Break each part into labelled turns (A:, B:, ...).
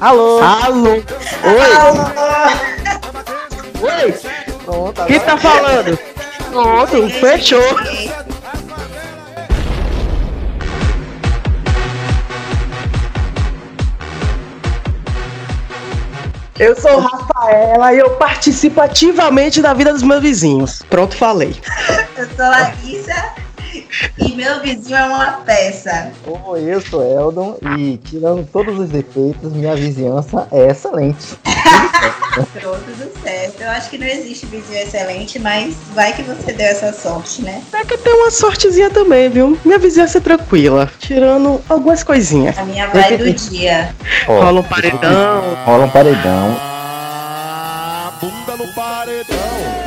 A: Alô?
B: Alô? Oi? Oi?
A: Pronto,
B: Quem tá falando? Pronto, fechou. Eu sou Rafaela e eu participo ativamente da vida dos meus vizinhos. Pronto, falei.
C: Eu sou Larissa meu vizinho é uma peça.
A: Oi, eu sou Eldon e tirando todos os defeitos, minha vizinhança é excelente.
C: Pronto, tudo certo. Eu acho que não existe vizinho excelente, mas vai que você deu essa sorte, né?
B: É que tem uma sortezinha também, viu? Minha vizinhança é tranquila, tirando algumas coisinhas.
C: A minha vai do dia.
A: Ó,
B: Rola um paredão.
A: rola um paredão.
D: Paredão, bunda no paredão.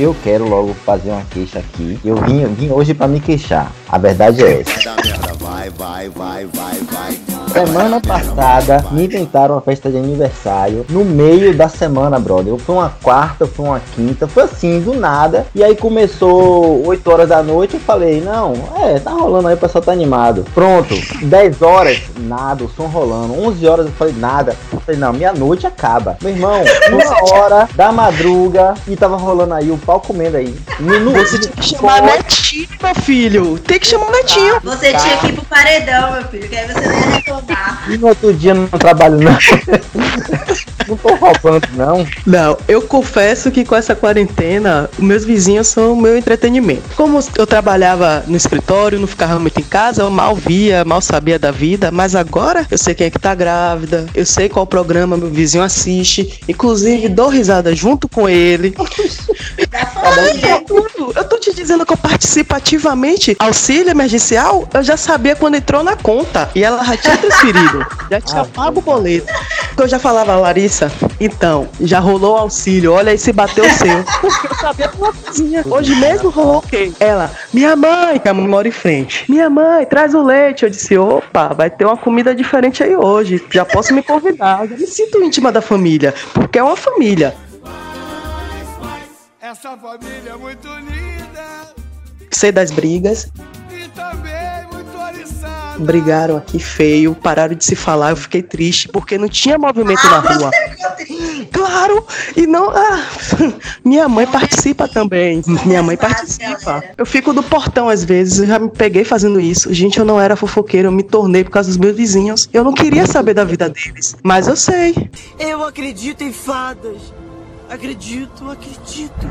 A: Eu quero logo fazer uma queixa aqui. Eu vim, eu vim hoje pra me queixar. A verdade é essa.
D: Vai, vai, vai, vai, vai.
A: Semana passada me inventaram uma festa de aniversário no meio da semana, brother. Foi uma quarta, foi uma quinta, foi assim, do nada. E aí começou 8 horas da noite. Eu falei, não, é, tá rolando aí, o pessoal tá animado. Pronto, 10 horas, nada, o som rolando. 11 horas eu falei, nada. Eu falei, não, meia-noite acaba. Meu irmão, uma hora da madruga e tava rolando aí o pau comendo aí. Minuto
B: chamar Netinho, meu filho. Tem que chamar Netinho.
C: Você tinha que ir pro paredão, meu filho, que aí você não ia reclamar.
A: E no outro dia não trabalho não. não tô roubando não.
B: Não, eu confesso que com essa quarentena, meus vizinhos são o meu entretenimento. Como eu trabalhava no escritório, não ficava muito em casa, eu mal via, mal sabia da vida, mas agora eu sei quem é que tá grávida, eu sei qual programa meu vizinho assiste, inclusive dou risada junto com ele.
C: Família.
B: Tudo. Eu tô te dizendo que eu participo ativamente. Auxílio emergencial, eu já sabia quando entrou na conta. E ela já tinha transferido. Já tinha pago o boleto. Então eu já falava, Larissa, então, já rolou o auxílio. Olha aí se bateu o seu. Porque eu sabia que uma coisinha. Hoje mesmo rolou o quê? Ela, minha mãe, que a mãe mora em frente. Minha mãe, traz o leite. Eu disse, opa, vai ter uma comida diferente aí hoje. Já posso me convidar. Eu me sinto íntima da família. Porque é uma família.
D: Essa família é muito linda
B: Sei das brigas, brigaram aqui feio, pararam de se falar, eu fiquei triste porque não tinha movimento na rua. Claro! E não. ah, minha mãe participa também. Minha mãe participa. Eu fico do portão às vezes, eu já me peguei fazendo isso. Gente, eu não era fofoqueira, eu me tornei por causa dos meus vizinhos. Eu não queria saber da vida deles, mas eu sei.
E: Eu acredito em fadas. Acredito, acredito.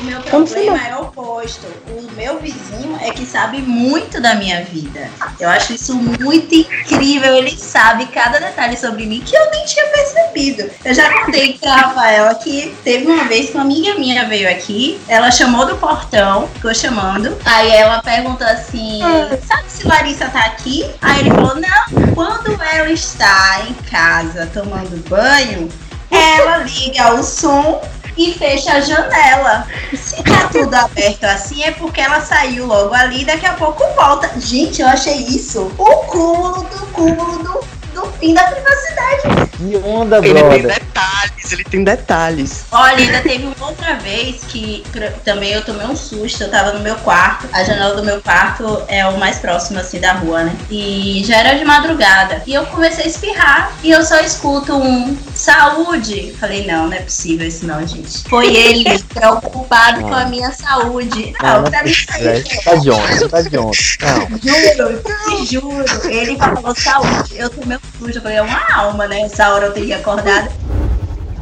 C: O meu problema é o oposto. O meu vizinho é que sabe muito da minha vida. Eu acho isso muito incrível. Ele sabe cada detalhe sobre mim que eu nem tinha percebido. Eu já contei pra Rafaela que teve uma vez que uma amiga minha veio aqui, ela chamou do portão, ficou chamando. Aí ela perguntou assim: sabe se Larissa tá aqui? Aí ele falou: não, quando ela está em casa tomando banho, ela liga o som e fecha a janela. Se tá tudo aberto assim, é porque ela saiu logo ali daqui a pouco volta. Gente, eu achei isso o cúmulo do cúmulo do, do fim da privacidade.
A: Que onda,
B: Ele tem
A: brother.
B: detalhes, ele tem detalhes.
C: Olha, ainda teve uma outra vez que também eu tomei um susto. Eu tava no meu quarto. A janela do meu quarto é o mais próximo, assim, da rua, né? E já era de madrugada. E eu comecei a espirrar. E eu só escuto um saúde. Falei, não, não é possível isso não, gente. Foi ele preocupado com a minha saúde. Não,
A: Não,
C: pra mim
A: É,
C: saiu.
A: Tá de onda, tá de onda. Não.
C: Juro, te juro. Ele falou saúde. Eu tomei um susto. Eu falei, é uma alma, né? Essa hora eu teria acordado.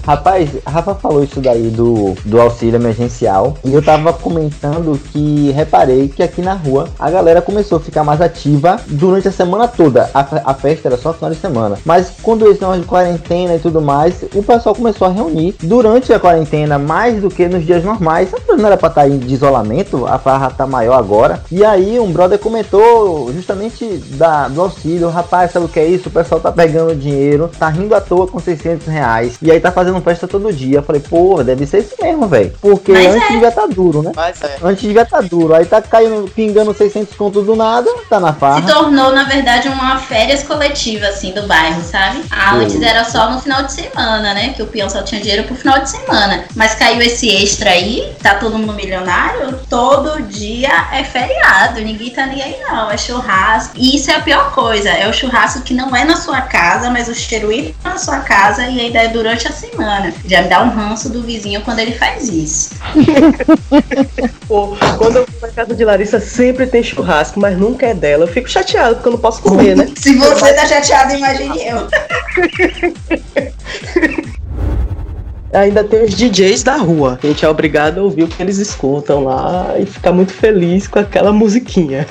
A: Rapaz, Rafa falou isso daí do, do auxílio emergencial. E eu tava comentando que reparei que aqui na rua a galera começou a ficar mais ativa durante a semana toda. A, a festa era só final de semana. Mas quando esse negócio de quarentena e tudo mais, o pessoal começou a reunir durante a quarentena mais do que nos dias normais. Não era pra estar de isolamento, a farra tá maior agora. E aí um brother comentou justamente da, do auxílio. Rapaz, sabe o que é isso? O pessoal tá pegando dinheiro, tá rindo à toa com 600 reais. E aí tá fazendo fazendo festa todo dia. Eu falei, pô, deve ser isso mesmo, velho. Porque
C: Mas
A: antes
C: é.
A: devia tá duro, né?
B: Mas é.
A: Antes devia tá duro. Aí tá caindo, pingando 600 contos do nada, tá na
C: Se
A: farra.
C: tornou, na verdade, uma férias coletiva, assim, do bairro, sabe? Ah, antes era só no final de semana, né? Que o peão só tinha dinheiro pro final de semana. Mas caiu esse extra aí, tá todo mundo milionário, todo dia é feriado. Ninguém tá nem aí, não. É churrasco. E isso é a pior coisa. É o churrasco que não é na sua casa, mas o cheiro entra na sua casa e ainda é durante a semana. Já me dá um ranço do vizinho quando ele faz isso.
B: Pô, quando eu vou pra casa de Larissa, sempre tem churrasco, mas nunca é dela. Eu fico chateado porque eu não posso comer, né?
C: Se você tá chateado, imagine eu.
B: Ainda tem os DJs da rua. A gente é obrigado a ouvir o que eles escutam lá e ficar muito feliz com aquela musiquinha.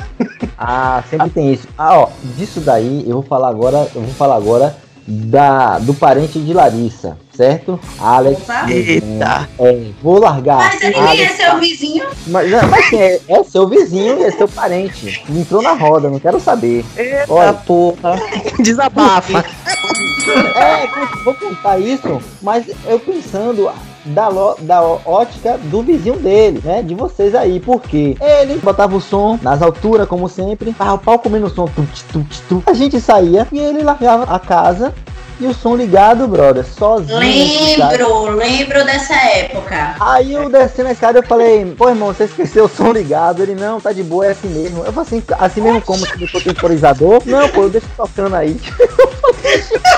A: Ah, sempre tem isso. Ah, ó, disso daí eu vou falar agora, eu vou falar agora da do parente de Larissa, certo? Alex.
C: Opa.
B: Eita.
A: É, vou largar.
C: Mas ele
A: Alex,
C: é seu vizinho.
A: Mas, mas sim, é, é seu vizinho e é seu parente. Entrou na roda, não quero saber.
B: Eita
A: Olha.
B: porra. Desabafa.
A: É, vou contar isso, mas eu pensando da, lo- da ótica do vizinho dele, né? De vocês aí. Porque ele botava o som nas alturas, como sempre. Ah, o pau comendo o som. Tut, tut, tut. A gente saía e ele largava a casa e o som ligado, brother. Sozinho.
C: Lembro, lembro dessa época.
A: Aí eu descendo a escada eu falei, pô irmão, você esqueceu o som ligado? Ele, não, tá de boa, é assim mesmo. Eu falei assim, assim mesmo como se for temporizador? Não, pô, deixa tocando aí.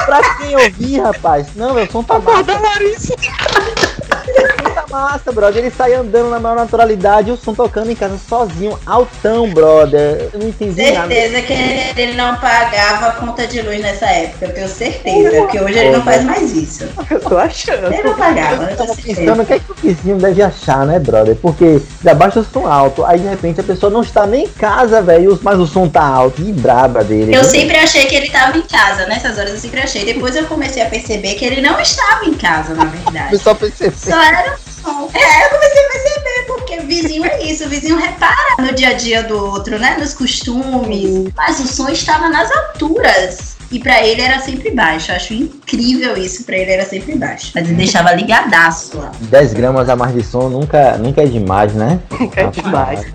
A: pra quem ouvir, rapaz? Não, meu som tá massa.
B: Larissa.
A: Tá massa, brother. Ele sai andando na maior naturalidade, o som tocando em casa sozinho, altão, brother. Eu não entendi nada.
C: Certeza que ele não pagava a conta de luz nessa época, eu tenho certeza. Porque hoje ele não faz mais isso.
B: Eu tô achando.
C: Ele não pagava, eu
A: Eu
C: tenho
A: tava
C: certeza.
A: pensando o que é que o vizinho deve achar, né, brother? Porque já baixa o som alto, aí de repente a pessoa não está nem em casa, velho, mas o som tá alto. Que braba dele.
C: Eu sempre achei que ele estava em casa, nessas horas eu sempre achei. Depois eu comecei a perceber que ele não estava em casa, na verdade.
A: Eu só percebi.
C: Só era um som. É, eu comecei a perceber, porque vizinho é isso, o vizinho repara no dia a dia do outro, né? Nos costumes. Mas o som estava nas alturas. E pra ele era sempre baixo. Eu acho incrível isso, pra ele era sempre baixo. Mas ele deixava ligadaço lá.
A: 10 gramas a mais de som nunca, nunca é demais, né?
B: Nunca é demais.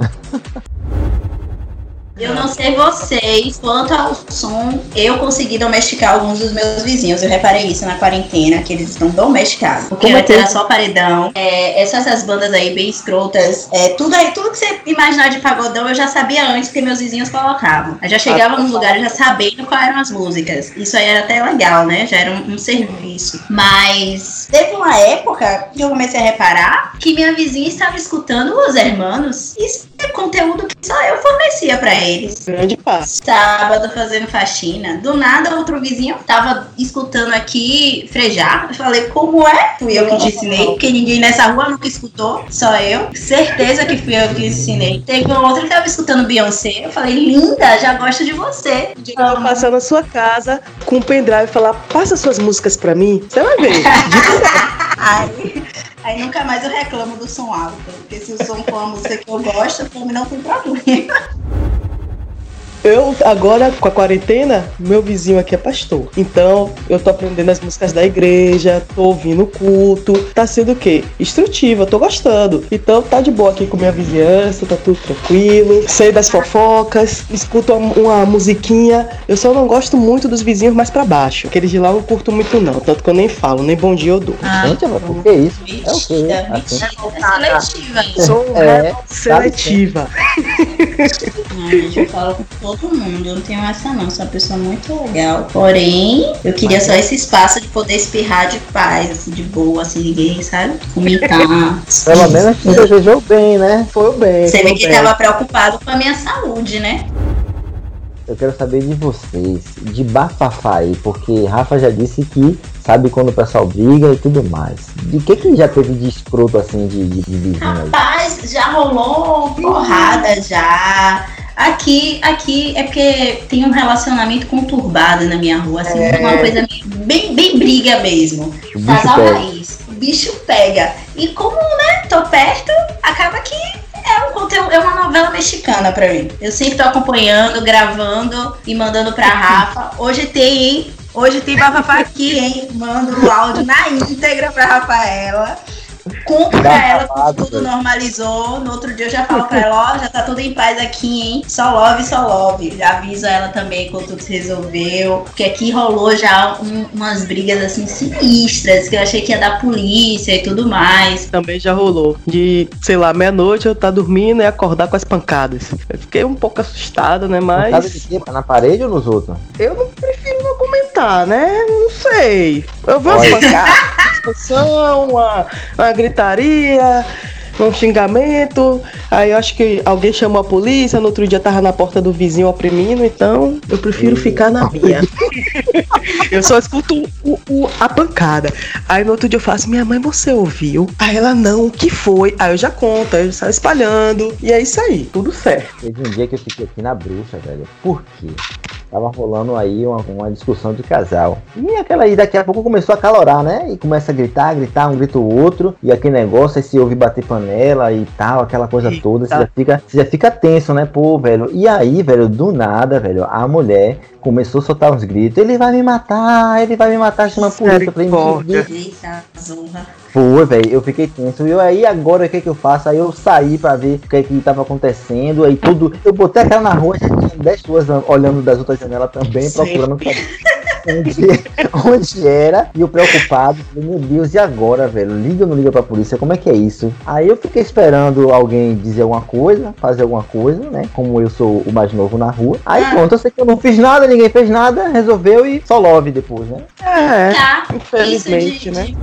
C: Eu não sei vocês, quanto ao som, eu consegui domesticar alguns dos meus vizinhos. Eu reparei isso na quarentena, que eles estão domesticados. Porque
A: Como
C: antes
A: assim?
C: era só paredão. É, essas, essas bandas aí bem escrotas. É, tudo aí, tudo que você imaginar de pagodão, eu já sabia antes que meus vizinhos colocavam. Eu já chegava nos lugares já sabendo quais eram as músicas. Isso aí era até legal, né? Já era um, um serviço. Mas teve uma época que eu comecei a reparar que minha vizinha estava escutando os hermanos. Isso é conteúdo que só eu fornecia pra eles.
B: Grande passo.
C: Sábado fazendo faxina. Do nada, outro vizinho tava escutando aqui frejar. Eu falei, como é? Fui eu que te ensinei, porque ninguém nessa rua nunca escutou, só eu. Certeza que fui eu que ensinei. Teve um outro que tava escutando Beyoncé. Eu falei, linda, já gosto de você.
B: Eu vou passar na sua casa com um pendrive e falar, passa suas músicas pra mim, você vai ver.
C: Aí, aí nunca mais eu reclamo do som alto. Porque se o som for uma música que eu gosto, pra mim não tem problema.
B: Eu, agora, com a quarentena, meu vizinho aqui é pastor. Então, eu tô aprendendo as músicas da igreja, tô ouvindo o culto. Tá sendo o quê? Instrutivo, eu tô gostando. Então, tá de boa aqui com minha vizinhança, tá tudo tranquilo. Sei das fofocas, escuto uma, uma musiquinha. Eu só não gosto muito dos vizinhos mais pra baixo. Aqueles de lá eu não curto muito, não. Tanto que eu nem falo, nem bom dia eu dou.
A: Gente, mas por que isso? É o quê?
C: Mentira,
A: Assim?
C: mentira. É seletiva.
B: Sou
A: É,
B: seletiva.
C: Ai, gente, eu falo com todo mundo, eu não tenho essa não, sou uma pessoa muito legal. Porém, eu queria só esse espaço de poder espirrar de paz, assim, de boa, assim, ninguém, sabe? Comentar.
A: Pelo menos você desejou bem, né?
B: Foi bem.
C: Você vê que
B: bem.
C: tava preocupado com a minha saúde, né?
A: Eu quero saber de vocês, de bafafá aí, porque Rafa já disse que sabe quando o pessoal briga e tudo mais. De que que já teve de escroto assim de, de, de vizinho aí?
C: Rapaz, já rolou porrada já. Aqui, aqui é porque tem um relacionamento conturbado na minha rua, assim, uma coisa bem, bem briga mesmo.
A: O bicho
C: Casal
A: pega.
C: raiz. O bicho pega. E como, né, tô perto, acaba que é um conteúdo, é uma novela mexicana pra mim. Eu sempre tô acompanhando, gravando e mandando pra Rafa. Hoje tem, hein? Hoje tem bafafá aqui, hein? Mando o áudio na íntegra pra Rafaela. Conto pra ela que tudo
A: velho.
C: normalizou. No outro dia eu já falo pra ela, ó, já tá tudo em paz aqui, hein? Só love, só love. Já aviso ela também quando tudo se resolveu. Porque aqui rolou já um- umas brigas assim sinistras, que eu achei que ia dar polícia e tudo mais.
B: Também já rolou. De, sei lá, meia-noite eu tá dormindo e acordar com as pancadas. Eu fiquei um pouco assustado, né?
A: De
B: Mas
A: quê? Na parede ou nos outros?
B: eu não prefiro não comentar, né? Não sei. Eu vi
A: Olha.
B: pancadas, discussão, uma, uma gritaria. Um xingamento, aí eu acho que alguém chamou a polícia, no outro dia tava na porta do vizinho oprimindo, então eu prefiro ficar na minha. Eu só escuto o- o- a pancada. Aí no outro dia eu faço, minha mãe, você ouviu? Aí ela, não, o que foi? Aí eu já conto, aí eu saio espalhando. E é isso aí, tudo certo.
A: Teve um dia que eu fiquei aqui na bruxa, velho. Por quê? Tava rolando aí uma, uma discussão de casal. E aquela aí daqui a pouco começou a calorar, né? E começa a gritar, gritar, um grita o outro. E aquele negócio, aí se ouve bater panela e tal, aquela coisa
B: Eita.
A: toda. Você já, fica, você já fica tenso, né? Pô, velho. E aí, velho, do nada, velho, a mulher começou a soltar uns gritos. Ele vai me matar, ele vai me matar, chama a polícia. Eu falei, meu Deus.
C: Eita, zorra.
A: Foi, velho, eu fiquei tenso. E eu aí agora o que que eu faço? Aí eu saí pra ver o que é que tava acontecendo. Aí tudo. Eu botei a cara na rua, já tinha 10 pessoas olhando das outras janelas também,
B: Sim.
A: procurando onde, onde era. E eu preocupado, falei, meu Deus, e agora, velho? Liga ou não liga pra polícia? Como é que é isso? Aí eu fiquei esperando alguém dizer alguma coisa, fazer alguma coisa, né? Como eu sou o mais novo na rua. Aí
C: Ah.
A: pronto, eu sei que eu não fiz nada, ninguém fez nada, resolveu e só love depois, né?
B: É,
C: Tá,
B: infelizmente,
C: isso de-
B: né?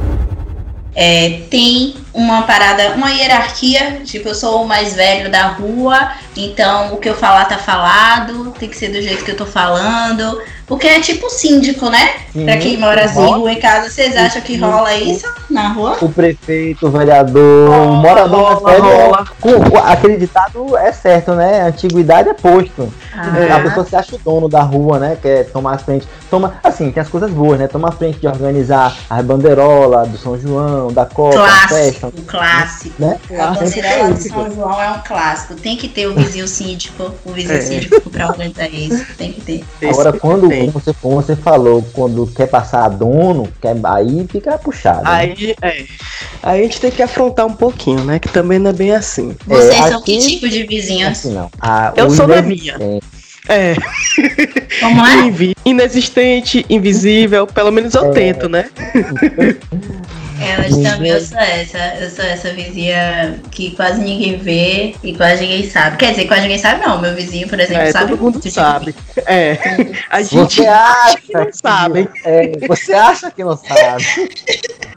C: É, tem uma parada, uma hierarquia, tipo, eu sou o mais velho da rua, então o que eu falar tá falado, tem que ser do jeito que eu tô falando. Porque é tipo síndico, né?
A: Sim.
C: Pra quem mora assim,
A: Rola.
C: rua em casa, vocês acham que rola isso na rua?
A: o prefeito, o vereador, o morador
B: rola,
A: velho.
B: rola.
A: Com- com- aquele ditado é certo, né? Antiguidade é posto.
C: Ah.
A: A pessoa se acha o dono da rua, né? Quer tomar a frente. Toma, assim, tem as coisas boas, né? Toma a frente de organizar a banderola do São João, da Copa, a festa.
C: Clássico, clássico.
A: Né?
C: A banderola do
A: Clássico.
C: São João é um clássico. Tem que ter o vizinho síndico, o vizinho
B: É.
C: síndico pra organizar isso. Tem que ter.
A: Agora,
B: Esse
A: quando
B: tem.
A: você, como você falou, quando quer passar a dono, quer, aí fica puxado. né?
B: Aí, é. Aí a gente tem que afrontar um pouquinho, né? Que também não é bem assim.
C: Vocês
A: É,
C: são que
A: aqui-
C: tipo de vizinhos?
A: Assim não. A-
B: Eu sou da
A: inexistente.
B: É,
C: Como é?
B: invi- inexistente, invisível, pelo menos eu
A: É.
B: tento, né?
C: Mas também eu sou essa. Eu sou essa vizinha que quase ninguém vê e quase ninguém sabe. Quer dizer, quase ninguém sabe, não. Meu vizinho, por exemplo,
B: É,
C: sabe
B: todo mundo
C: de
B: sabe. É. A gente
A: Você acha
B: que não sabe.
A: É, você acha que não sabe?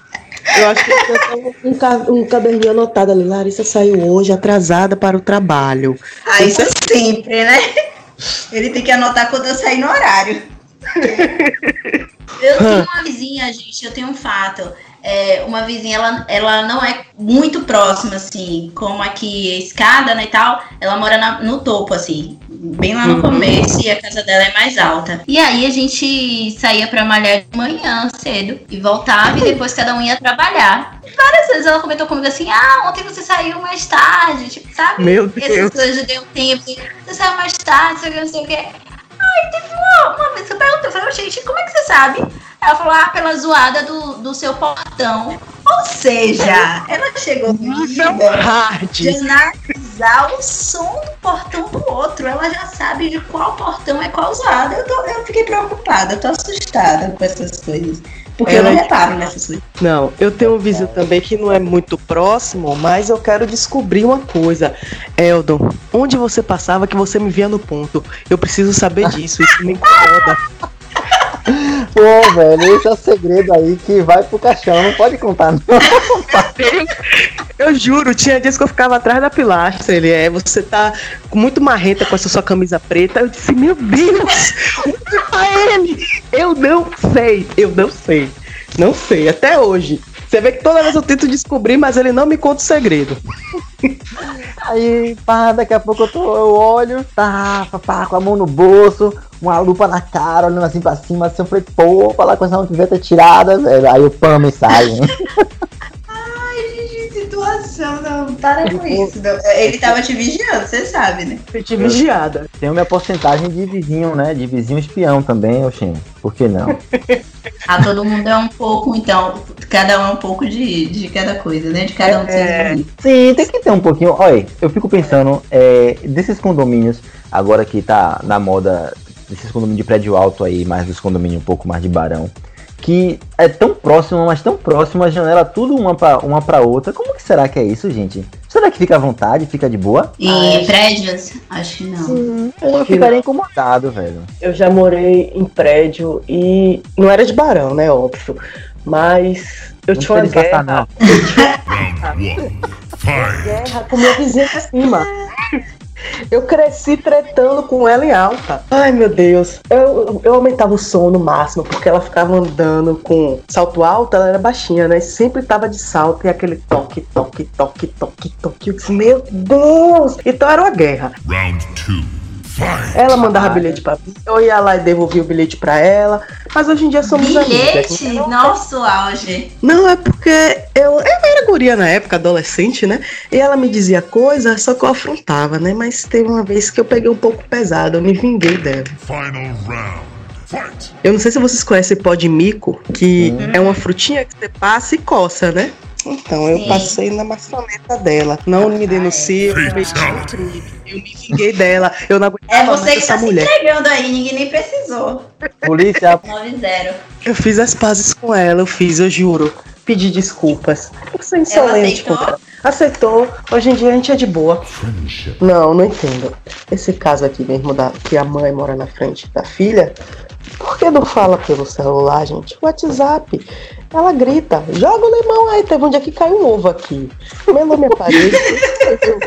B: Eu acho que eu tenho um, ca- um caderninho anotado ali. Larissa saiu hoje atrasada para o trabalho.
C: Ah, isso é sempre, né? Ele tem que anotar quando eu sair no horário. Eu tenho uma vizinha, gente, eu tenho um fato. É, uma vizinha, ela, ela não é muito próxima, assim, como aqui a escada, né, e tal. Ela mora na- no topo, assim, bem lá no
B: Uhum.
C: começo, e a casa dela é mais alta. E aí a gente saía pra malhar de manhã cedo e voltava, e depois cada um ia trabalhar. Várias vezes ela comentou comigo assim: ah, ontem você saiu mais tarde, tipo, sabe?
B: Meu
C: Essas
B: Deus.
C: coisas de deu tempo, assim, você saiu mais tarde, sei o que, não sei o que. Aí teve uma, uma vez que eu perguntei, eu falei, gente, como é que você sabe? Ela falou, ah, pela zoada do, do seu portão. Ou seja, ela chegou no nível de analisar o som do portão do outro. Ela já sabe de qual portão é qual zoada. Eu, tô- eu fiquei preocupada, eu tô assustada com essas coisas. Porque eu não reparo nessas coisas.
B: Não, eu tenho um vizinho também que não é muito próximo, mas eu quero descobrir uma coisa. Eldon, onde você passava que você me via no ponto? Eu preciso saber disso, isso me incomoda.
A: Pô, velho, esse é o segredo aí que vai pro caixão, não pode contar, não.
B: Eu juro, tinha dias que eu ficava atrás da pilastra. Ele é, você tá muito marrenta com essa sua camisa preta. Eu disse, meu Deus, onde tá ele? Eu não sei, eu não sei. Não sei, até hoje. Você vê que toda vez eu tento descobrir, mas ele não me conta o segredo.
A: Aí, pá, daqui a pouco eu, tô, eu olho, tá, pá, pá, com a mão no bolso, uma lupa na cara, olhando assim pra cima, assim, eu falei, pô, falar com essa mão que devia ter tirada, velho. Aí eu pã mensagem.
C: Ai, gente, que situação. Não, para com isso. não. Ele tava te vigiando, você sabe, né?
B: Fui te vigiada.
A: Tenho minha porcentagem de vizinho, né? De vizinho espião também, Oxê. Por que não?
C: Ah, todo mundo é um pouco, então, cada um é um pouco de, de cada coisa, né? De cada um dos seus
B: É.
A: Sim, tem que ter um pouquinho. Olha, eu fico pensando, é, desses condomínios, agora que tá na moda, desses condomínios de prédio alto aí, mais dos condomínios um pouco mais de barão, que é tão próximo, mas tão próximo, a janela tudo uma pra, uma pra outra. Como que será que é isso, gente? Será que fica à vontade, fica de boa?
C: E prédios? Acho que não.
A: Eu ficaria incomodado, velho.
B: Eu já morei em prédio e não era de barão, né? Óbvio. Mas eu
A: Não
B: tinha uma guerra,
A: não.
B: guerra com minha vizinha de cima. Eu cresci tretando com ela em alta. Ai, meu Deus. Eu, eu aumentava o som no máximo, porque ela ficava andando com salto alto, ela era baixinha, né? Sempre tava de salto e aquele toque, toque, toque, toque, toque. Eu disse, meu Deus! Então era uma guerra.
F: Round two.
B: Ela mandava bilhete pra mim, eu ia lá e devolvia o bilhete pra ela. Mas hoje em dia somos amigas.
C: Bilhete? Nossa, o auge.
B: Não, é porque eu, eu era guria na época, adolescente, né? E ela me dizia coisa, só que eu afrontava, né? Mas teve uma vez que eu peguei um pouco pesado, eu me vinguei dela.
F: Final round. Fight.
B: Eu não sei se vocês conhecem pó de mico, que é uma frutinha que você passa e coça, né? Então, eu
C: Sim.
B: passei na maçaneta dela. Não me denuncie, eu cometi um
F: Fatality.
B: crime. Eu me vinguei dela. Eu não aguentava
C: É você
B: mais
C: que
B: essa
C: tá se
B: mulher.
C: entregando aí, ninguém nem precisou.
A: Polícia,
C: 9-0.
B: Eu fiz as pazes com ela, eu fiz, eu juro. Pedi desculpas. Ser
C: Ela
B: insolente ela. Aceitou. Hoje em dia a gente é de boa.
F: Friendship.
B: Não, não entendo. Esse caso aqui mesmo da que a mãe mora na frente da filha, por que não fala pelo celular, gente? WhatsApp. Ela grita, joga o limão aí. Teve um dia que caiu um ovo aqui. Melou minha parede. Eu,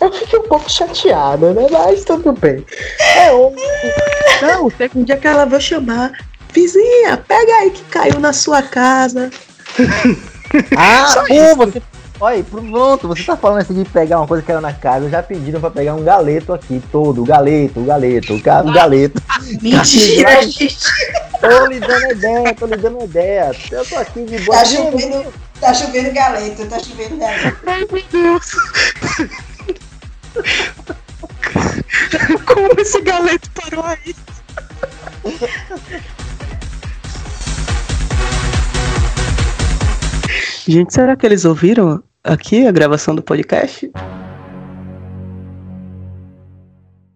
B: eu fiquei um pouco chateada, né? Mas tudo bem. É ovo. Não, teve um dia que ela veio chamar. Vizinha, pega aí que caiu na sua casa.
A: Ah,
B: Só
A: pô,
B: isso.
A: você. Olha, pronto, você tá falando assim de pegar uma coisa que caiu na casa. Já pediram pra pegar um galeto aqui, todo. O galeto, o galeto, o ca- o galeto.
C: Mentira, gente.
A: Tô lhe dando ideia, tô lhe dando ideia. Eu tô aqui de boa.
C: Tá chovendo, tá chovendo galeto, tá chovendo galeto.
B: Ai, meu Deus. Como esse galeto parou aí? Gente, será que eles ouviram aqui a gravação do podcast?